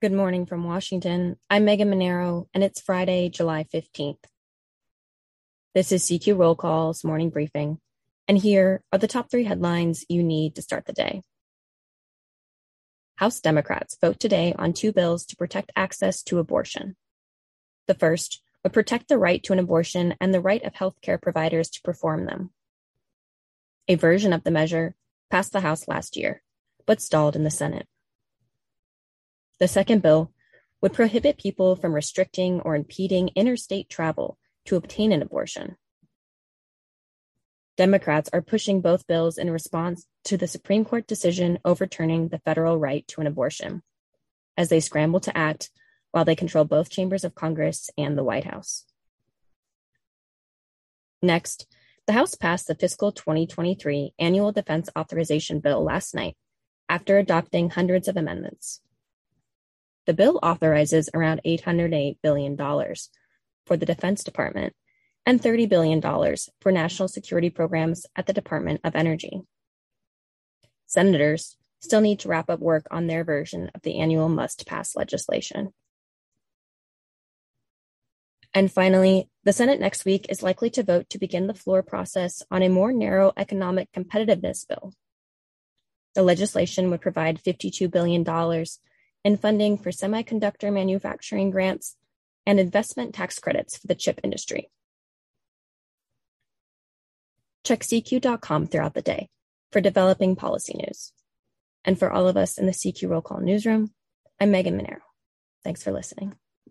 Good morning from Washington. I'm Megan Mineiro, and it's Friday, July 15th. This is CQ Roll Call's morning briefing, and here are the top three headlines you need to start the day. House Democrats vote today on two bills to protect access to abortion. The first would protect the right to an abortion and the right of healthcare providers to perform them. A version of the measure passed the House last year, but stalled in the Senate. The second bill would prohibit people from restricting or impeding interstate travel to obtain an abortion. Democrats are pushing both bills in response to the Supreme Court decision overturning the federal right to an abortion, as they scramble to act while they control both chambers of Congress and the White House. Next, the House passed the fiscal 2023 annual defense authorization bill last night after adopting hundreds of amendments. The bill authorizes around $808 billion for the Defense Department and $30 billion for national security programs at the Department of Energy. Senators still need to wrap up work on their version of the annual must pass legislation. And finally, the Senate next week is likely to vote to begin the floor process on a more narrow economic competitiveness bill. The legislation would provide $52 billion and funding for semiconductor manufacturing grants and investment tax credits for the chip industry. Check CQ.com throughout the day for developing policy news. And for all of us in the CQ Roll Call newsroom, I'm Megan Mineiro. Thanks for listening.